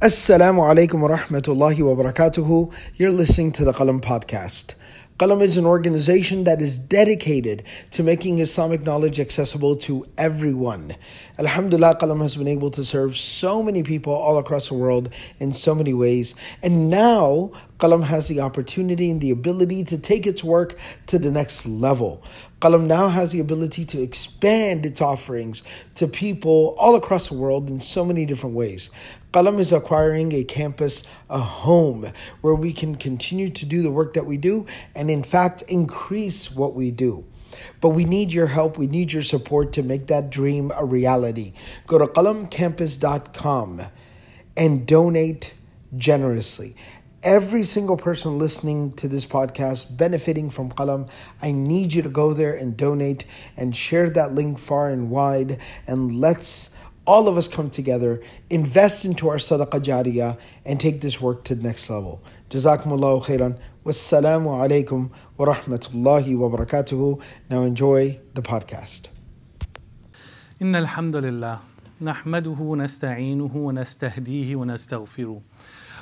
Assalamu alaikum wa rahmatullahi wa barakatuhu. You're listening to the Qalam podcast. Qalam is an organization that is dedicated to making Islamic knowledge accessible to everyone. Alhamdulillah, Qalam has been able to serve so many people all across the world in so many ways. And now, Qalam has the opportunity and the ability to take its work to the next level. Qalam now has the ability to expand its offerings to people all across the world in so many different ways. Qalam is acquiring a campus, a home, where we can continue to do the work that we do and, in fact, increase what we do. But we need your help, we need your support to make that dream a reality. Go to qalamcampus.com and donate generously Every single person listening to this podcast benefiting from Qalam, I need you to go there and donate and share that link far and wide and let's all of us come together, invest into our sadaqah jariyah, and take this work to the next level. Jazakumullahu khairan. Wassalamu alaikum wa rahmatullahi wa barakatuhu. Now enjoy the podcast. إن الحمد لله نحمده ونستعينه ونستهديه ونستغفره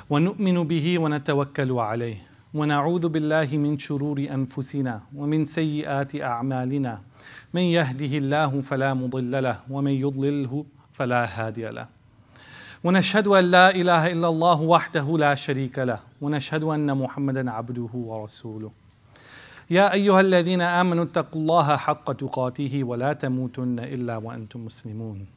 ونؤمن به ونتوكل عليه. ونعوذ بالله من شرور أنفسنا ومن سيئات أعمالنا. من يهده الله فلا مضل له ومن يضلله فلا هادي له. ونشهد أن لا إله إلا الله وحده لا شريك له. ونشهد أن محمدا عبده ورسوله. يا أيها الذين آمنوا اتقوا الله حق تقاته ولا تموتن إلا وأنتم مسلمون.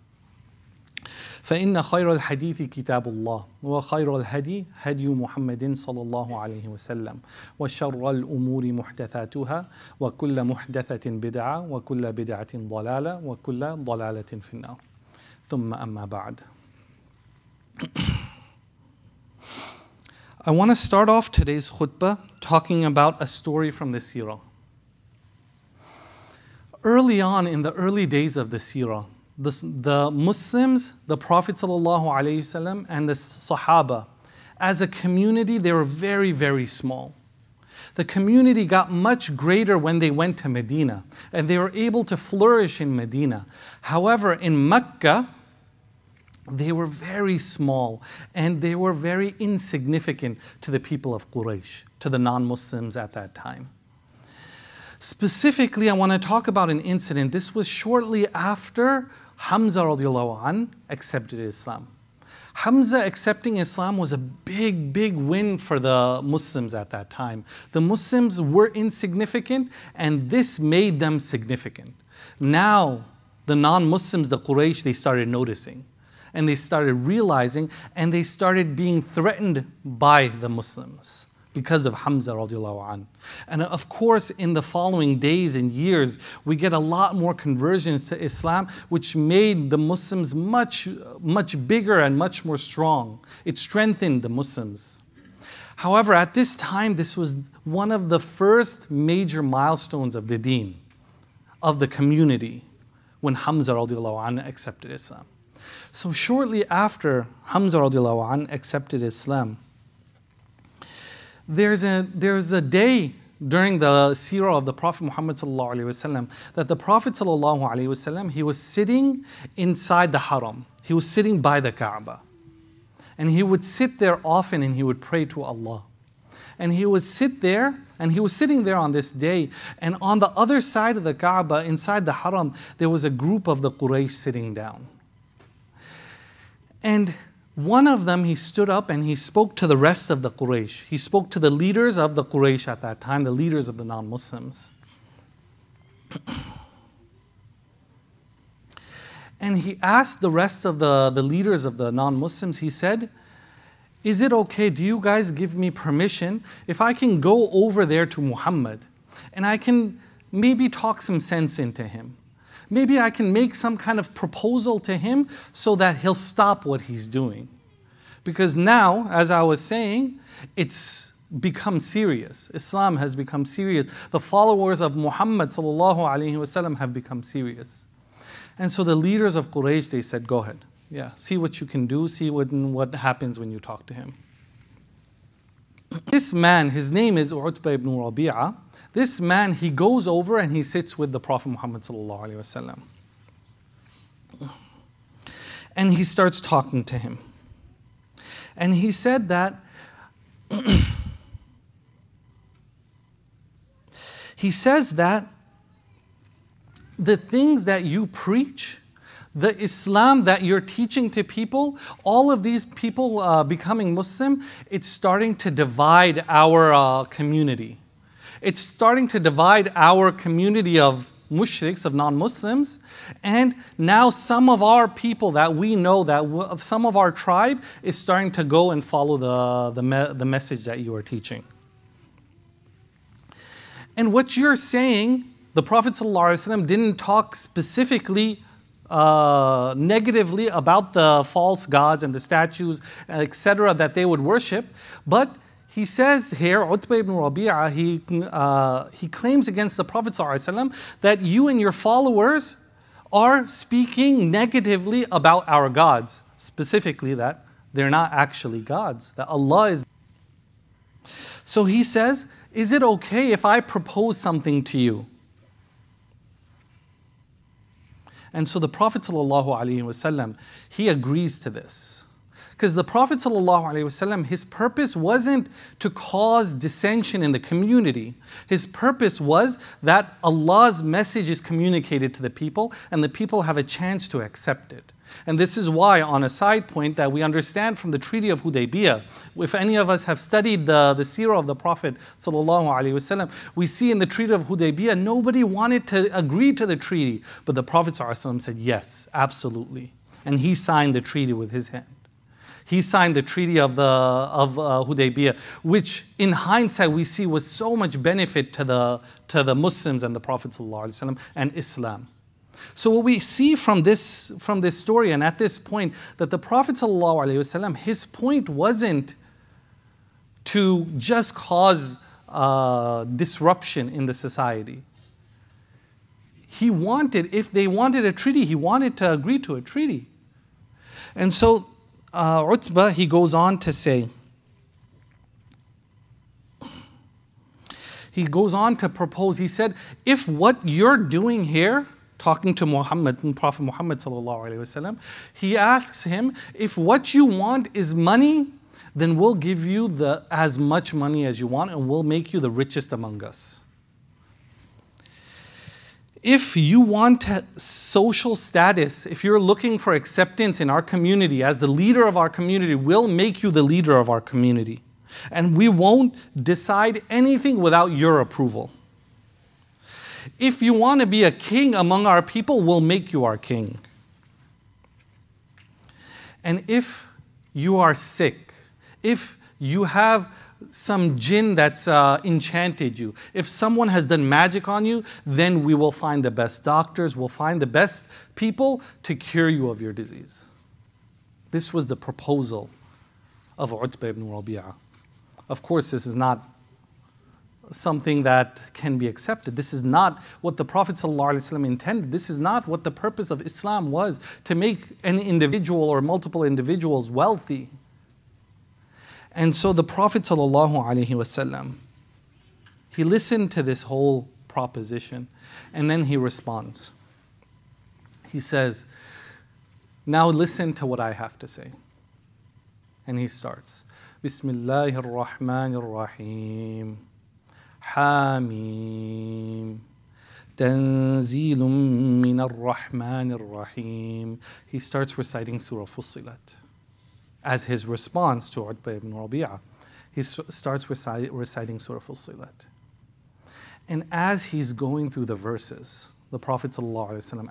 فإن خير الحديث كتاب الله وخير الهدي هدي محمد صلى الله عليه وسلم وشر الأمور محدثاتها وكل محدثة بدعة وكل بدعة ضلالة وكل ضلالة في النار ثم أما بعد I want to start off today's khutbah talking about a story from the seerah. Early on, in the early days of the seerah, the, the Muslims, the Prophet ﷺ, and the Sahaba, as a community, they were very, very small. The community got much greater when they went to Medina, and they were able to flourish in Medina. However, in Mecca, they were very small and they were very insignificant to the people of Quraysh, to the non Muslims at that time. Specifically, I want to talk about an incident. This was shortly after Hamza radiallahu an accepted Islam. Hamza accepting Islam was a big, big win for the Muslims at that time. The Muslims were insignificant, and this made them significant. Now, the non Muslims, the Quraysh, they started noticing and they started realizing and they started being threatened by the Muslims because of Hamza radiallahu an. And of course, in the following days and years, we get a lot more conversions to Islam, which made the Muslims much, much bigger and much more strong. It strengthened the Muslims. However, at this time, this was one of the first major milestones of the deen, of the community, when Hamza radiallahu an accepted Islam. So shortly after Hamza radiallahu an accepted Islam, there's a, there's a day during the seerah of the Prophet Muhammad وسلم, that the Prophet وسلم, he was sitting inside the haram. He was sitting by the Kaaba. And he would sit there often and he would pray to Allah. And he would sit there, and he was sitting there on this day. And on the other side of the Kaaba, inside the haram, there was a group of the Quraysh sitting down. And one of them, he stood up and he spoke to the rest of the Quraysh. He spoke to the leaders of the Quraysh at that time, the leaders of the non Muslims. and he asked the rest of the, the leaders of the non Muslims, he said, Is it okay? Do you guys give me permission if I can go over there to Muhammad and I can maybe talk some sense into him? Maybe I can make some kind of proposal to him so that he'll stop what he's doing. Because now, as I was saying, it's become serious. Islam has become serious. The followers of Muhammad wasallam have become serious. And so the leaders of Quraysh, they said, go ahead. Yeah, see what you can do, see what, what happens when you talk to him. This man, his name is Utbah ibn Rabi'ah. This man, he goes over and he sits with the Prophet Muhammad. And he starts talking to him. And he said that he says that the things that you preach, the Islam that you're teaching to people, all of these people uh, becoming Muslim, it's starting to divide our uh, community. It's starting to divide our community of mushriks, of non Muslims. And now some of our people that we know, that some of our tribe is starting to go and follow the, the, me- the message that you are teaching. And what you're saying, the Prophet ﷺ didn't talk specifically uh, negatively about the false gods and the statues, etc., that they would worship, but he says here, Utbah ibn Rabi'ah, he, uh, he claims against the Prophet ﷺ that you and your followers are speaking negatively about our gods, specifically that they're not actually gods, that Allah is. So he says, Is it okay if I propose something to you? And so the Prophet ﷺ, he agrees to this. Because the Prophet ﷺ, his purpose wasn't to cause dissension in the community. His purpose was that Allah's message is communicated to the people and the people have a chance to accept it. And this is why, on a side point, that we understand from the Treaty of Hudaybiyah, if any of us have studied the, the seerah of the Prophet وسلم, we see in the Treaty of Hudaybiyah, nobody wanted to agree to the treaty. But the Prophet ﷺ said, yes, absolutely. And he signed the treaty with his hand he signed the treaty of, the, of uh, Hudaybiyah, which in hindsight we see was so much benefit to the, to the Muslims and the Prophet and Islam. So what we see from this, from this story and at this point, that the Prophet his point wasn't to just cause uh, disruption in the society. He wanted, if they wanted a treaty, he wanted to agree to a treaty. And so uh, Utbah, he goes on to say, he goes on to propose, he said, if what you're doing here, talking to Muhammad and Prophet Muhammad وسلم, he asks him, if what you want is money, then we'll give you the, as much money as you want and we'll make you the richest among us if you want social status, if you're looking for acceptance in our community as the leader of our community, we'll make you the leader of our community. And we won't decide anything without your approval. If you want to be a king among our people, we'll make you our king. And if you are sick, if you have some jinn that's uh, enchanted you. If someone has done magic on you, then we will find the best doctors, we'll find the best people to cure you of your disease. This was the proposal of Utbah ibn Rabi'ah. Of course, this is not something that can be accepted. This is not what the Prophet ﷺ intended. This is not what the purpose of Islam was to make an individual or multiple individuals wealthy. And so the Prophet ﷺ, he listened to this whole proposition and then he responds. He says, Now listen to what I have to say. And he starts, Bismillahir Rahmanir Rahim. Hamim. Tanzilum min ar-Rahmanir Rahim. He starts reciting Surah Fussilat as his response to Utbah ibn Rabi'ah. He starts reciting Surah Fussilat. And as he's going through the verses, the Prophet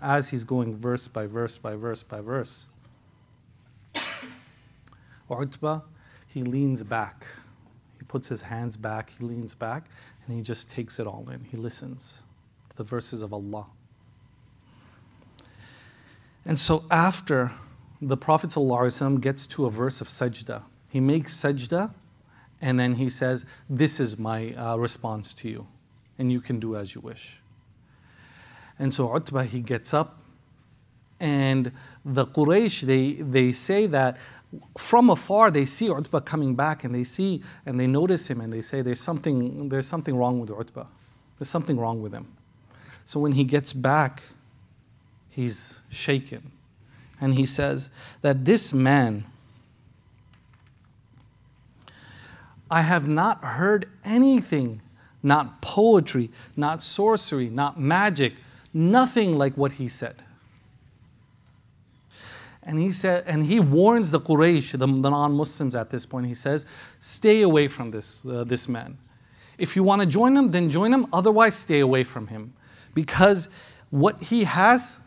as he's going verse by verse by verse by verse, Utbah, he leans back. He puts his hands back, he leans back, and he just takes it all in. He listens to the verses of Allah. And so after the Prophet gets to a verse of sajda. He makes sajda and then he says, This is my uh, response to you, and you can do as you wish. And so Utbah, he gets up, and the Quraysh, they, they say that from afar they see Utbah coming back and they see and they notice him and they say there's something there's something wrong with Utbah. There's something wrong with him. So when he gets back, he's shaken. And he says that this man I have not heard anything, not poetry, not sorcery, not magic, nothing like what he said. And he said, and he warns the Quraysh, the, the non-Muslims at this point. He says, "Stay away from this uh, this man. If you want to join him, then join him. Otherwise, stay away from him, because what he has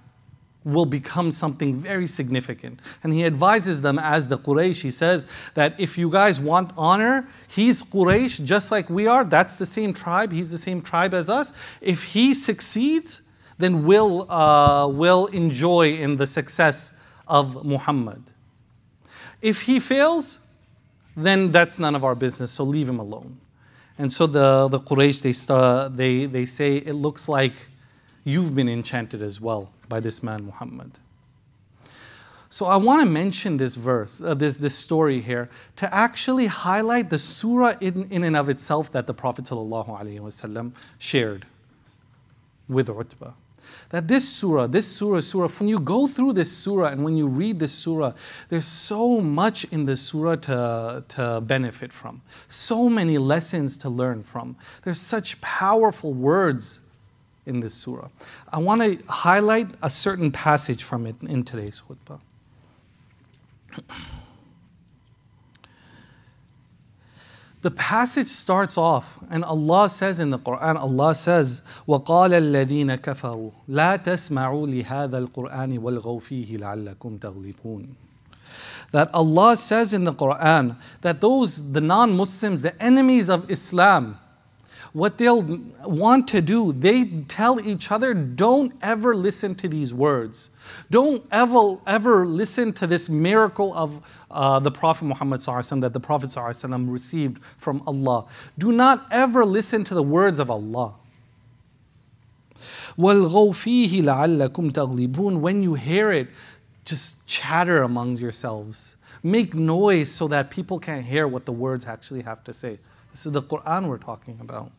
will become something very significant. And he advises them as the Quraysh. He says that if you guys want honor, he's Quraysh just like we are. That's the same tribe. He's the same tribe as us. If he succeeds, then we'll, uh, we'll enjoy in the success of Muhammad. If he fails, then that's none of our business, so leave him alone. And so the, the Quraysh, they, they, they say, it looks like you've been enchanted as well by this man Muhammad. So I want to mention this verse, uh, this, this story here, to actually highlight the surah in, in and of itself that the Prophet ﷺ shared with Utbah. That this surah, this surah, surah, when you go through this surah and when you read this surah, there's so much in the surah to, to benefit from, so many lessons to learn from. There's such powerful words in this surah. I want to highlight a certain passage from it in today's khutbah. The passage starts off, and Allah says in the Quran, Allah says, وَقَالَ الَّذِينَ كَفَرُوا لَا تَسْمَعُوا لِهَذَا الْقُرْآنِ وَالْغَوْا فِيهِ لَعَلَّكُمْ تَغْلِبُونَ That Allah says in the Quran that those, the non-Muslims, the enemies of Islam, what they'll want to do, they tell each other, don't ever listen to these words. Don't ever, ever listen to this miracle of uh, the Prophet Muhammad that the Prophet received from Allah. Do not ever listen to the words of Allah. When you hear it, just chatter among yourselves. Make noise so that people can't hear what the words actually have to say. This is the Quran we're talking about.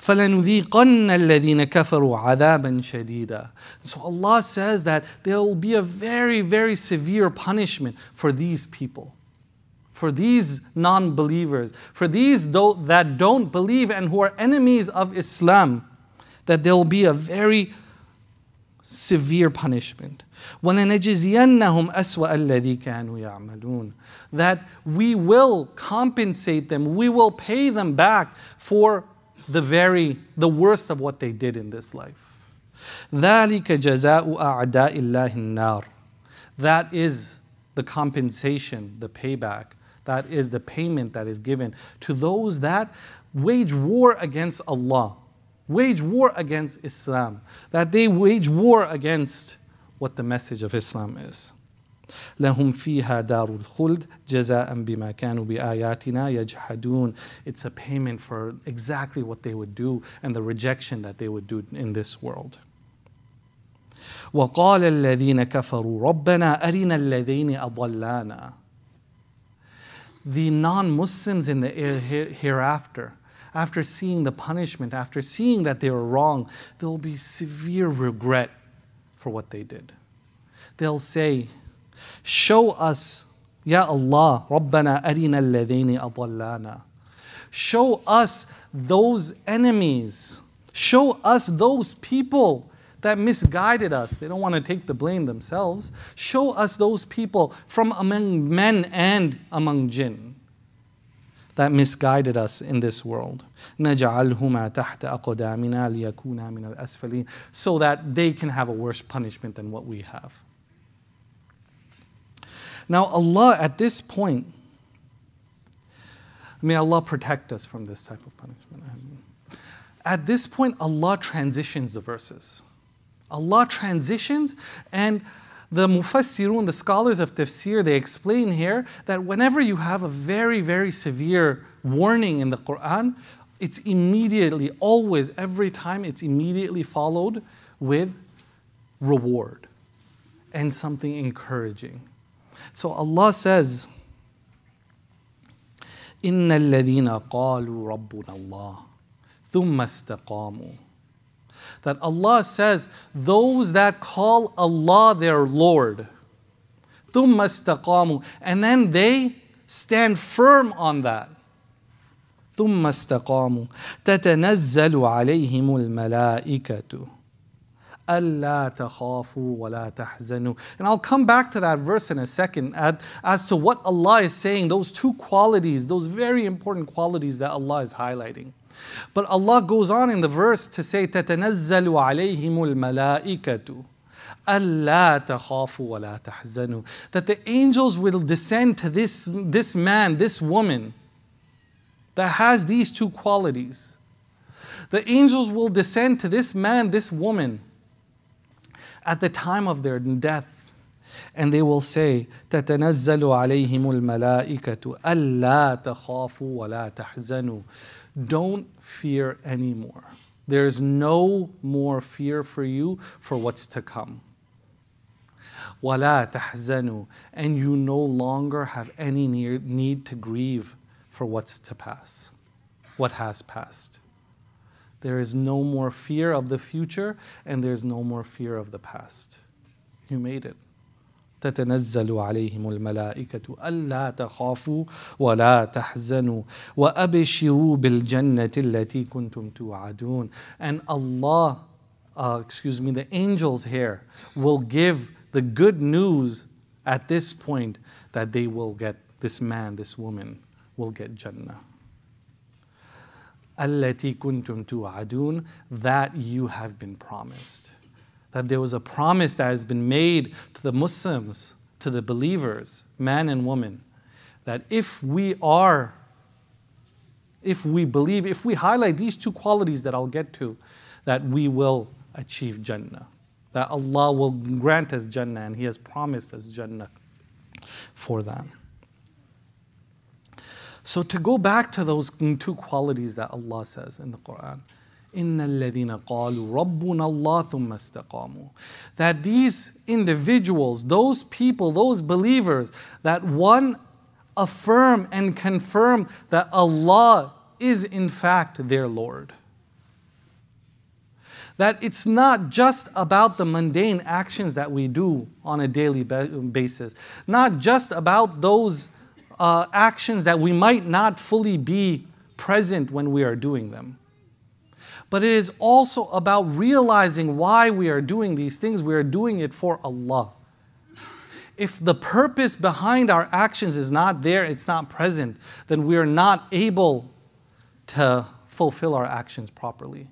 فَلَنُذِيقَنَّ الَّذِينَ كَفَرُوا عَذَابًا شَدِيدًا So Allah says that there will be a very, very severe punishment for these people. For these non believers, for these that don't believe and who are enemies of Islam, that there will be a very severe punishment. وَلَنَجْزِيَنَّهُمْ أَسْوَأَ الَّذِي كَانُوا يَعْمَلُونَ That we will compensate them, we will pay them back for the very, the worst of what they did in this life. ذَلِكَ جَزَاءُ أَعْدَاءِ اللَّهِ النَّارِ That is the compensation, the payback. That is the payment that is given to those that wage war against Allah, wage war against Islam, that they wage war against what the message of Islam is. لهم فيها دار الخلد جزاء بما كانوا بآياتنا يجحدون It's a payment for exactly what they would do and the rejection that they would do in this world. وقال الذين كفروا ربنا أرنا الذين أضلانا The non-Muslims in the hereafter after seeing the punishment, after seeing that they were wrong, there will be severe regret for what they did. They'll say, Show us, Ya Allah, Rabbana arina alladhini adallana. Show us those enemies. Show us those people that misguided us. They don't want to take the blame themselves. Show us those people from among men and among jinn that misguided us in this world. نَجْعَلْهُمَا تَحْتَ أَقْدَامِنَا لِيَكُونَا مِنَ الْأَسْفَلِينَ So that they can have a worse punishment than what we have. Now, Allah at this point, may Allah protect us from this type of punishment. At this point, Allah transitions the verses. Allah transitions, and The Mufassirun, the scholars of tafsir, they explain here that whenever you have a very, very severe warning in the Quran, it's immediately, always, every time, it's immediately followed with reward and something encouraging. So Allah says, إن الذين قالوا ربنا الله ثم استقاموا that Allah says, those that call Allah their Lord, ثم استقاموا, and then they stand firm on that. ثم استقاموا تتنزل عليهم الملائكة ألا تخافوا ولا تحزنوا. And I'll come back to that verse in a second as to what Allah is saying, those two qualities, those very important qualities that Allah is highlighting. But Allah goes on in the verse to say, تَتَنَزَّلُ عَلَيْهِمُ الْمَلَائِكَةُ أَلَّا تَخَافُوا وَلَا تَحْزَنُوا That the angels will descend to this, this man, this woman, that has these two qualities. The angels will descend to this man, this woman, at the time of their death. And they will say, تَتَنَزَّلُ عَلَيْهِمُ الْمَلَائِكَةُ أَلَّا تَخَافُوا وَلَا تَحْزَنُوا don't fear anymore. There is no more fear for you for what's to come. وَلَا تَحْزَنُوا And you no longer have any need to grieve for what's to pass, what has passed. There is no more fear of the future and there's no more fear of the past. You made it. تتنزل عليهم الملائكة ألا تخافوا ولا تحزنوا وأبشروا بالجنة التي كنتم توعدون and Allah uh, excuse me the angels here will give the good news at this point that they will get this man this woman will get Jannah التي كنتم توعدون that you have been promised that there was a promise that has been made to the Muslims, to the believers, man and woman, that if we are, if we believe, if we highlight these two qualities that I'll get to, that we will achieve Jannah. That Allah will grant us Jannah and He has promised us Jannah for them. So to go back to those two qualities that Allah says in the Quran, إن الذين قالوا ربنا الله ثم استقاموا that these individuals those people those believers that one affirm and confirm that Allah is in fact their Lord that it's not just about the mundane actions that we do on a daily basis not just about those uh, actions that we might not fully be present when we are doing them but it is also about realizing why we are doing these things. We are doing it for Allah. If the purpose behind our actions is not there, it's not present, then we are not able to fulfill our actions properly.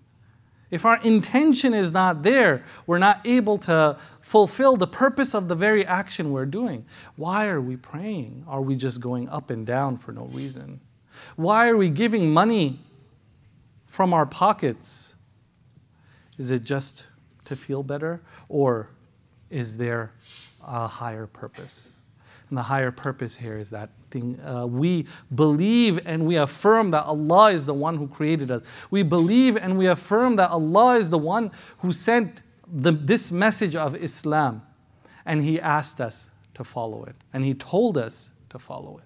If our intention is not there, we're not able to fulfill the purpose of the very action we're doing. Why are we praying? Are we just going up and down for no reason? Why are we giving money from our pockets, is it just to feel better or is there a higher purpose? And the higher purpose here is that thing uh, we believe and we affirm that Allah is the one who created us. We believe and we affirm that Allah is the one who sent the, this message of Islam and He asked us to follow it and He told us to follow it.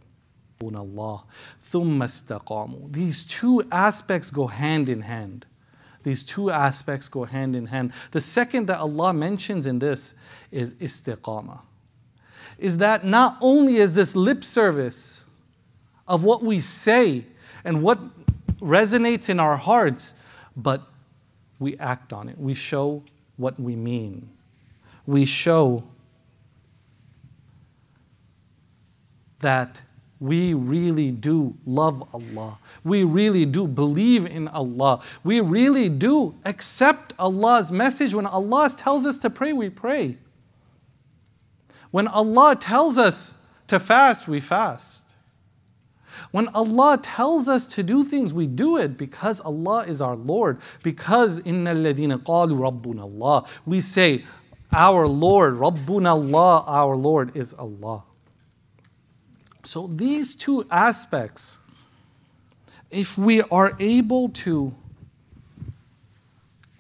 These two aspects go hand in hand. These two aspects go hand in hand. The second that Allah mentions in this is istiqamah. Is that not only is this lip service of what we say and what resonates in our hearts, but we act on it. We show what we mean. We show that we really do love Allah. We really do believe in Allah. We really do accept Allah's message. When Allah tells us to pray, we pray. When Allah tells us to fast, we fast. When Allah tells us to do things, we do it because Allah is our Lord. Because inna alladhina qalu rabbuna Allah. We say, Our Lord, Rabbuna Allah, our Lord is Allah. So these two aspects, if we are able to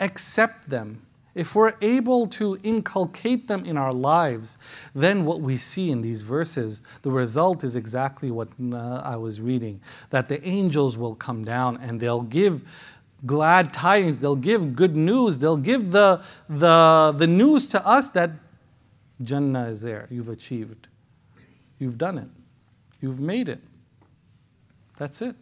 accept them, if we're able to inculcate them in our lives, then what we see in these verses, the result is exactly what uh, I was reading that the angels will come down and they'll give glad tidings, they'll give good news, they'll give the, the, the news to us that Jannah is there, you've achieved, you've done it, you've made it. That's it.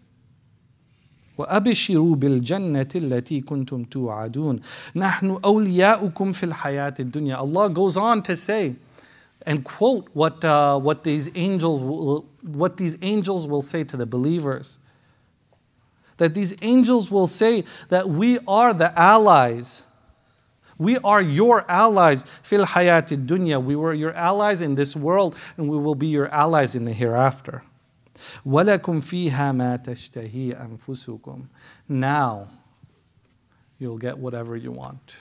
وأبشروا بالجنة التي كنتم توعدون نحن أولياؤكم في الحياة الدنيا Allah goes on to say and quote what, uh, what, these angels will, what these angels will say to the believers that these angels will say that we are the allies we are your allies fil hayati dunya we were your allies in this world and we will be your allies in the hereafter وَلَكُمْ فِيهَا مَا تَشْتَهِي أَنفُسُكُمْ Now, you'll get whatever you want.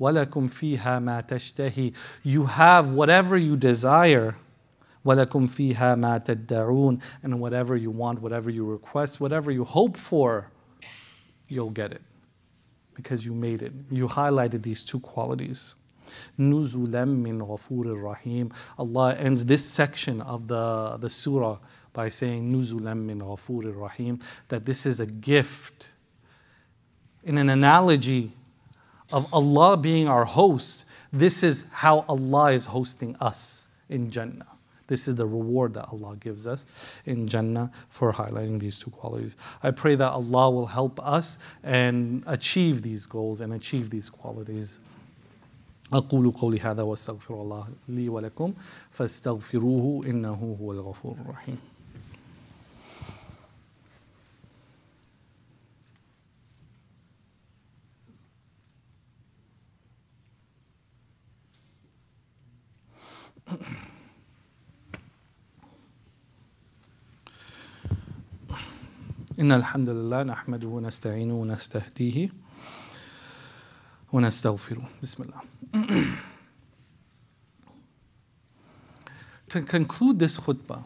وَلَكُمْ فِيهَا مَا تَشْتَهِي You have whatever you desire. وَلَكُمْ فِيهَا مَا تَدَّعُونَ And whatever you want, whatever you request, whatever you hope for, you'll get it. Because you made it. You highlighted these two qualities. نُزُلًا مِّن غَفُورٍ rahim. Allah ends this section of the, the surah by saying nuzulam min ghafurir rahim that this is a gift in an analogy of Allah being our host this is how Allah is hosting us in Jannah this is the reward that Allah gives us in Jannah for highlighting these two qualities. I pray that Allah will help us and achieve these goals and achieve these qualities. أقول قولي هذا واستغفر الله لي ولكم فاستغفروه إنه هو الغفور الرحيم إن الحمد لله نحمده ونستعينه ونستهديه ونستغفره بسم الله To conclude this khutbah,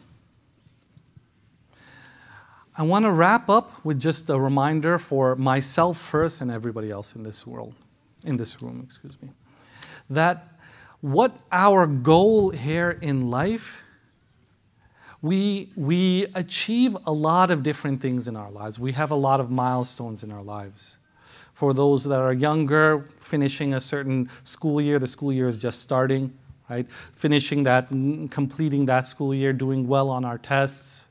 I want to wrap up with just a reminder for myself first and everybody else in this world, in this room, excuse me, that what our goal here in life we, we achieve a lot of different things in our lives. We have a lot of milestones in our lives. For those that are younger, finishing a certain school year, the school year is just starting, right? Finishing that, completing that school year, doing well on our tests.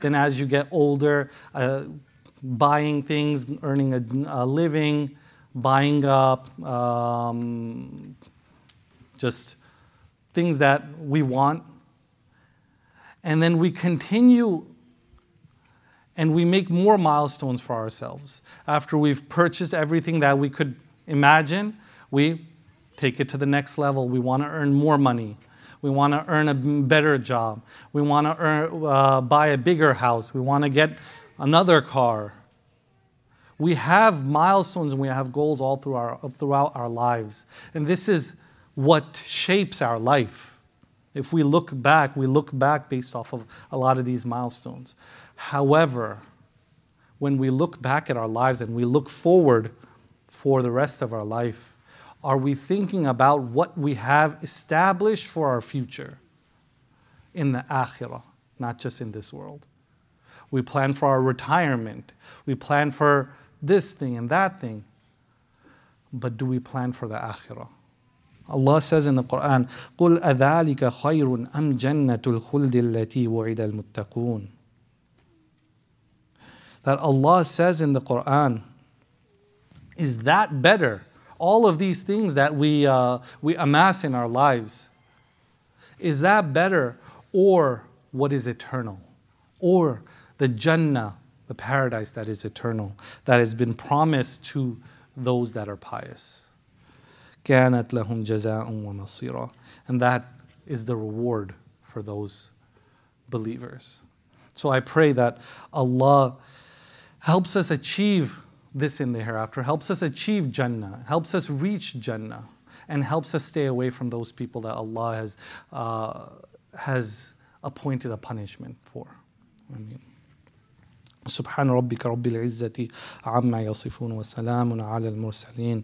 Then, as you get older, uh, buying things, earning a, a living, buying up, um, just things that we want. And then we continue and we make more milestones for ourselves. After we've purchased everything that we could imagine, we take it to the next level. We want to earn more money. We want to earn a better job. We want to earn, uh, buy a bigger house. We want to get another car. We have milestones and we have goals all through our, throughout our lives. And this is what shapes our life. If we look back, we look back based off of a lot of these milestones. However, when we look back at our lives and we look forward for the rest of our life, are we thinking about what we have established for our future in the akhirah, not just in this world? We plan for our retirement, we plan for this thing and that thing, but do we plan for the akhirah? Allah says in the Quran, قُلْ أَذَلِكَ خَيْرٌ أَمْ جَنَّةُ الْخُلْدِ الَّتِي وُعِدَ الْمُتَّقُونَ That Allah says in the Quran, is that better? All of these things that we, uh, we amass in our lives, is that better? Or what is eternal? Or the Jannah, the paradise that is eternal, that has been promised to those that are pious. كانت لهم جزاء ومصيرا and that is the reward for those believers so i pray that allah helps us achieve this in the hereafter helps us achieve jannah helps us reach jannah and helps us stay away from those people that Allah has, uh, has appointed a punishment for. I mean, سبحان ربك رب العزة عما يصفون وسلام على المرسلين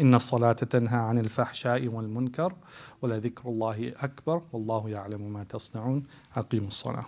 إن الصلاة تنهى عن الفحشاء والمنكر ولذكر الله أكبر والله يعلم ما تصنعون. أقيموا الصلاة.